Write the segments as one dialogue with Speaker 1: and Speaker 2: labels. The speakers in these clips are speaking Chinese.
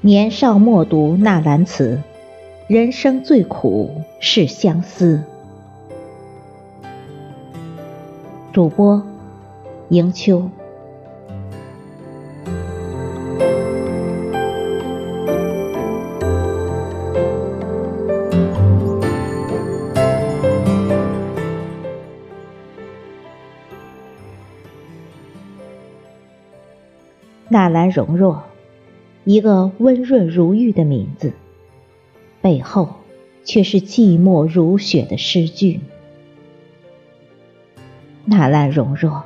Speaker 1: 年少默读纳兰词，人生最苦是相思。主播迎秋。纳兰容若。一个温润如玉的名字，背后却是寂寞如雪的诗句。纳兰容若，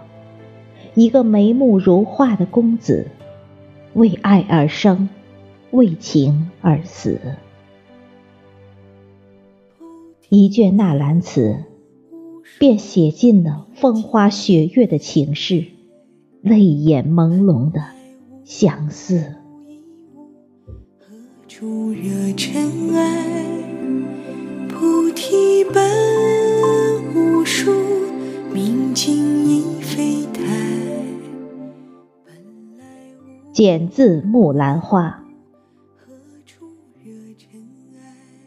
Speaker 1: 一个眉目如画的公子，为爱而生，为情而死。一卷纳兰词，便写尽了风花雪月的情事，泪眼朦胧的相思。初惹尘埃，菩提本无树，明镜亦非台。简字木兰花，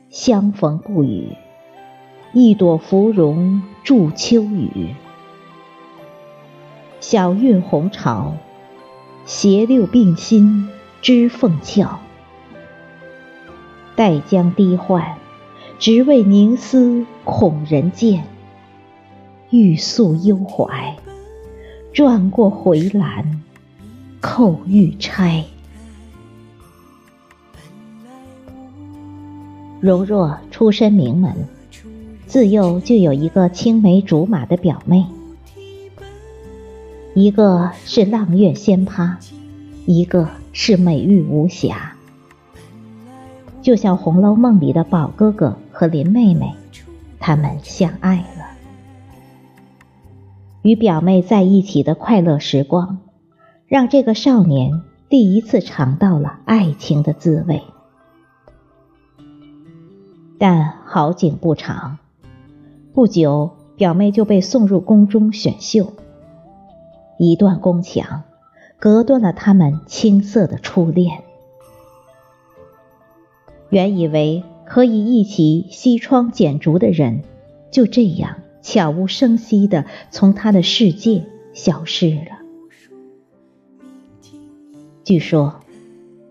Speaker 1: 相逢不语，一朵芙蓉助秋雨。小韵红潮，斜六并心知凤翘。待将低唤，只为凝思恐人见。欲诉幽怀，转过回栏，扣玉钗。容若出身名门，自幼就有一个青梅竹马的表妹，一个是阆苑仙葩，一个是美玉无瑕。就像《红楼梦》里的宝哥哥和林妹妹，他们相爱了。与表妹在一起的快乐时光，让这个少年第一次尝到了爱情的滋味。但好景不长，不久表妹就被送入宫中选秀。一段宫墙，隔断了他们青涩的初恋。原以为可以一起西窗剪烛的人，就这样悄无声息地从他的世界消失了。据说，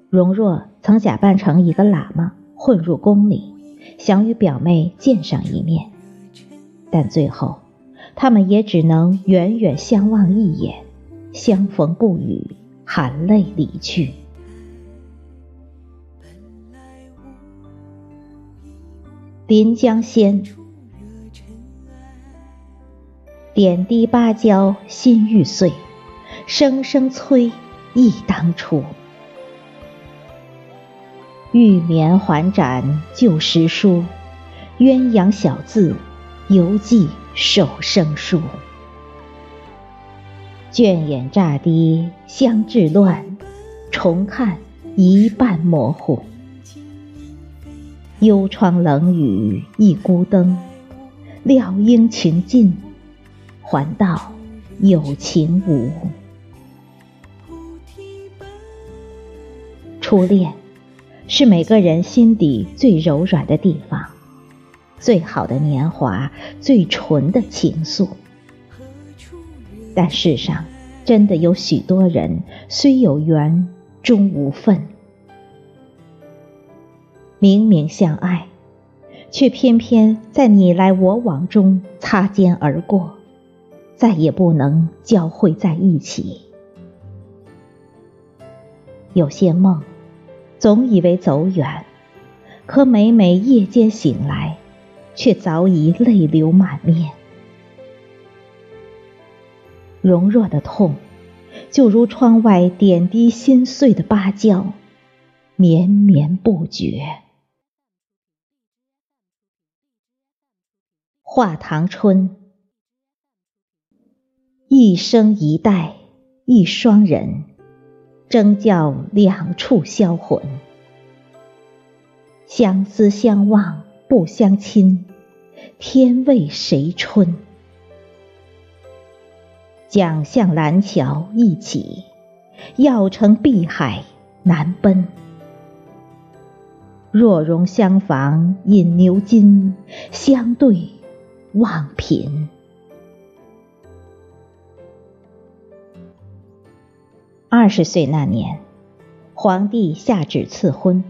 Speaker 1: 容若曾假扮成一个喇嘛混入宫里，想与表妹见上一面，但最后，他们也只能远远相望一眼，相逢不语，含泪离去。临江仙，点滴芭蕉心欲碎，声声催忆当初。玉棉还展旧时书，鸳鸯小字犹记手生疏。倦眼乍低香至乱，重看一半模糊。幽窗冷雨一孤灯，料应情尽，还道有情无。初恋是每个人心底最柔软的地方，最好的年华，最纯的情愫。但世上真的有许多人，虽有缘，终无分。明明相爱，却偏偏在你来我往中擦肩而过，再也不能交汇在一起。有些梦，总以为走远，可每每夜间醒来，却早已泪流满面。容若的痛，就如窗外点滴心碎的芭蕉，绵绵不绝。画堂春，一生一代一双人，争教两处销魂。相思相望不相亲，天为谁春？桨向蓝桥一起，要乘碧海难奔。若容相逢饮牛津，相对望贫。二十岁那年，皇帝下旨赐婚。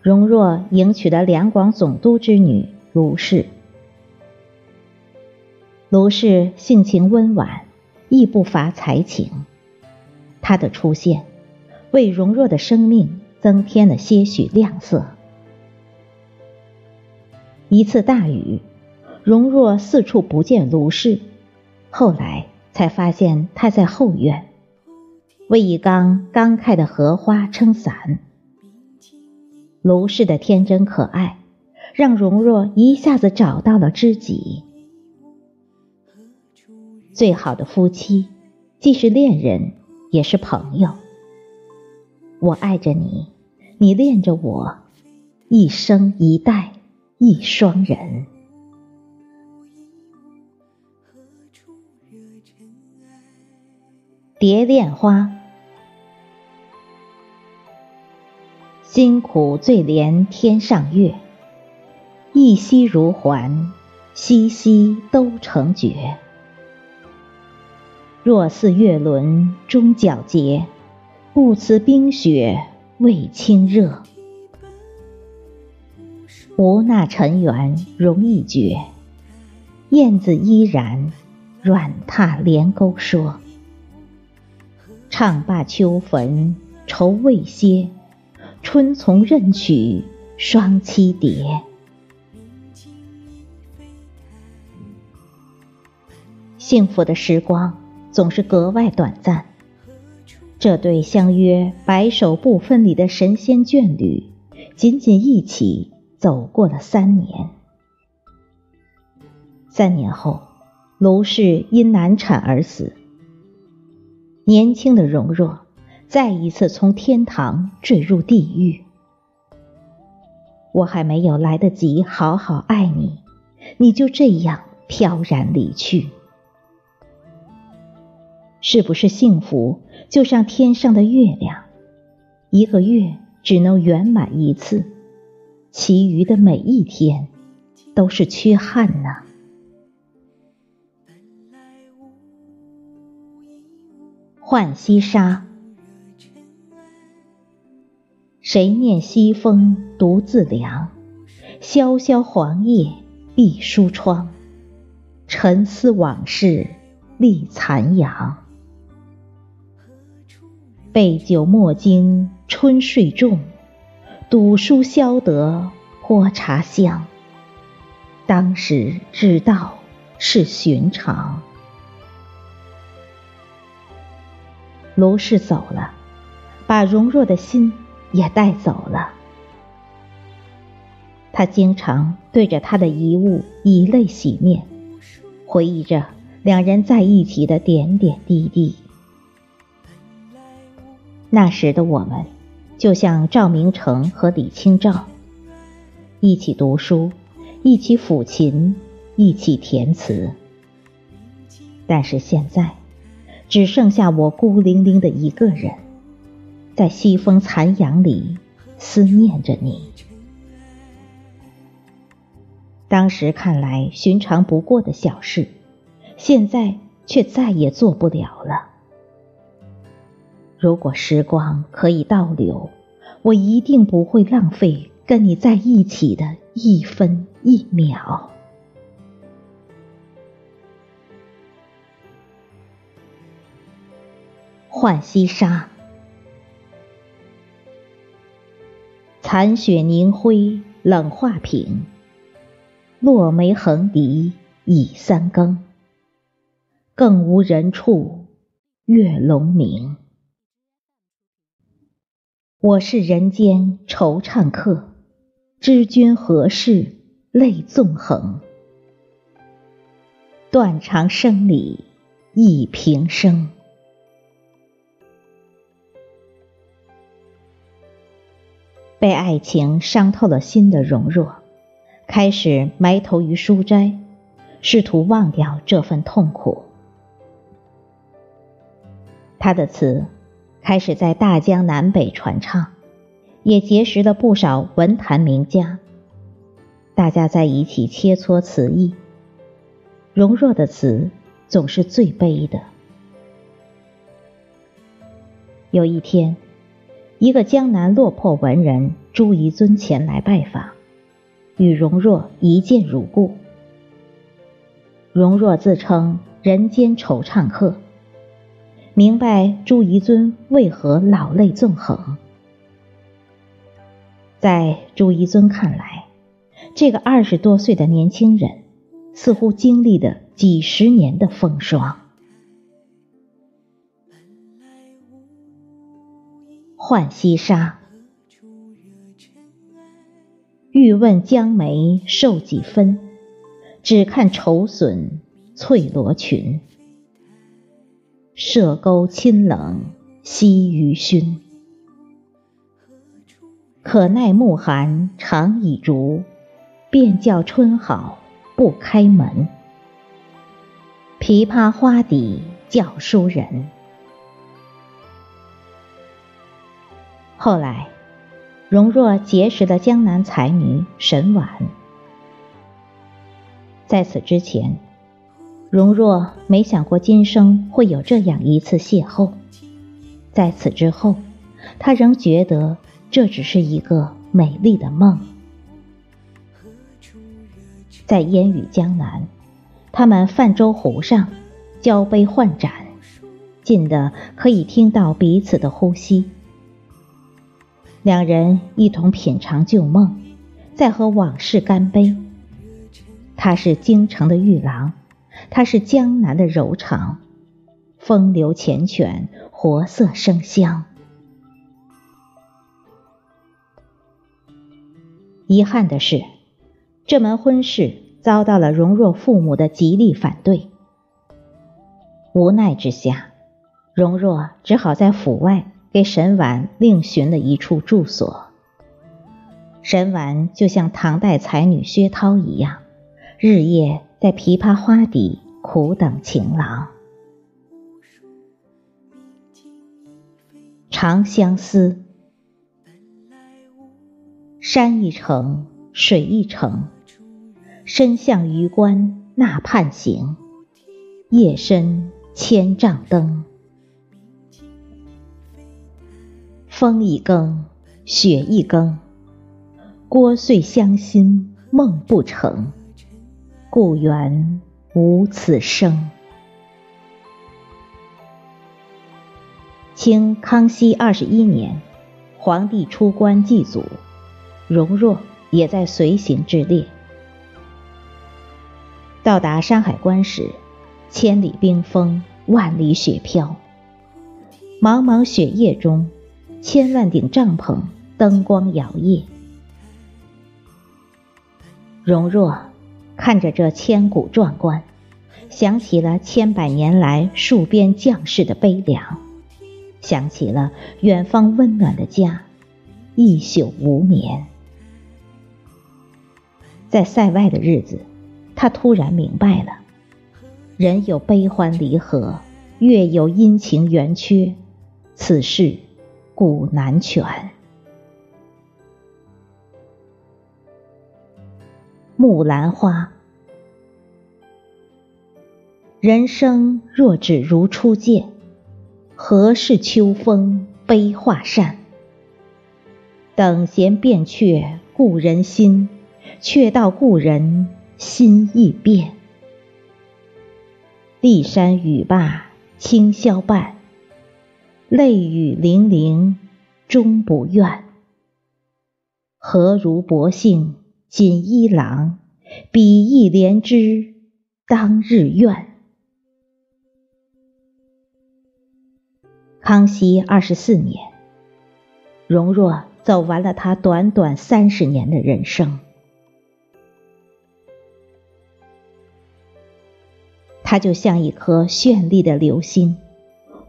Speaker 1: 容若迎娶了两广总督之女卢氏。卢氏性情温婉，亦不乏才情。她的出现，为容若的生命增添了些许亮色。一次大雨，容若四处不见卢氏，后来才发现她在后院，为一缸刚开的荷花撑伞。卢氏的天真可爱，让容若一下子找到了知己。最好的夫妻，既是恋人，也是朋友。我爱着你，你恋着我，一生一代一双人。蝶恋花。辛苦最怜天上月，一夕如还，夕夕都成绝。若似月轮终皎洁，不辞冰雪为清热。无那尘缘容易绝，燕子依然软踏连钩说。唱罢秋坟愁未歇。春从任取双栖蝶，幸福的时光总是格外短暂。这对相约白首不分离的神仙眷侣，仅仅一起走过了三年。三年后，卢氏因难产而死。年轻的容若。再一次从天堂坠入地狱，我还没有来得及好好爱你，你就这样飘然离去。是不是幸福就像天上的月亮，一个月只能圆满一次，其余的每一天都是缺憾呢？浣溪沙。谁念西风独自凉？萧萧黄叶闭疏窗。沉思往事立残阳。备酒莫惊春睡重，赌书消得泼茶香。当时知道是寻常。卢氏走了，把容若的心。也带走了。他经常对着他的遗物以泪洗面，回忆着两人在一起的点点滴滴。那时的我们，就像赵明诚和李清照，一起读书，一起抚琴，一起填词。但是现在，只剩下我孤零零的一个人。在西风残阳里思念着你，当时看来寻常不过的小事，现在却再也做不了了。如果时光可以倒流，我一定不会浪费跟你在一起的一分一秒。浣溪沙。残雪凝辉冷画屏，落梅横笛已三更。更无人处月胧明。我是人间惆怅客，知君何事泪纵横？断肠声里忆平生。被爱情伤透了心的容若，开始埋头于书斋，试图忘掉这份痛苦。他的词开始在大江南北传唱，也结识了不少文坛名家。大家在一起切磋词意。容若的词总是最悲的。有一天，一个江南落魄文人朱彝尊前来拜访，与容若一见如故。容若自称人间惆怅客，明白朱彝尊为何老泪纵横。在朱彝尊看来，这个二十多岁的年轻人。似乎经历了几十年的风霜。浣溪沙，欲问江梅瘦几分？只看愁损翠罗裙。射钩清冷惜余熏，可奈暮寒长已逐，便教春好。不开门，琵琶花底教书人。后来，容若结识了江南才女沈婉。在此之前，容若没想过今生会有这样一次邂逅。在此之后，她仍觉得这只是一个美丽的梦。在烟雨江南，他们泛舟湖上，交杯换盏，近的可以听到彼此的呼吸。两人一同品尝旧梦，再和往事干杯。他是京城的玉郎，他是江南的柔肠，风流缱绻，活色生香。遗憾的是。这门婚事遭到了容若父母的极力反对，无奈之下，容若只好在府外给沈婉另寻了一处住所。沈婉就像唐代才女薛涛一样，日夜在琵琶花底苦等情郎。长相思，山一程，水一程。身向榆关那畔行，夜深千帐灯。风一更，雪一更，聒碎乡心梦不成，故园无此声。清康熙二十一年，皇帝出关祭祖，容若也在随行之列。到达山海关时，千里冰封，万里雪飘。茫茫雪夜中，千万顶帐篷灯光摇曳。容若看着这千古壮观，想起了千百年来戍边将士的悲凉，想起了远方温暖的家，一宿无眠。在塞外的日子。他突然明白了，人有悲欢离合，月有阴晴圆缺，此事古难全。木兰花，人生若只如初见，何事秋风悲画扇？等闲变却故人心，却道故人。心易变，骊山语罢清宵半，泪雨霖铃终不怨。何如薄幸锦衣郎，比翼连枝当日愿。康熙二十四年，容若走完了他短短三十年的人生。它就像一颗绚丽的流星，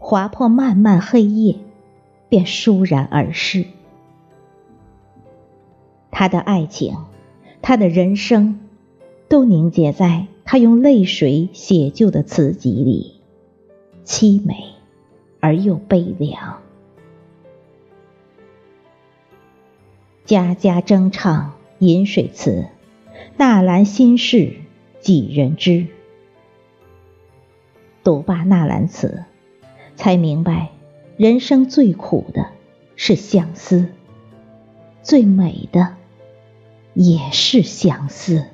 Speaker 1: 划破漫漫黑夜，便倏然而逝。他的爱情，他的人生，都凝结在他用泪水写就的词集里，凄美而又悲凉。家家争唱饮水词，纳兰心事几人知？读罢纳兰词，才明白，人生最苦的是相思，最美的也是相思。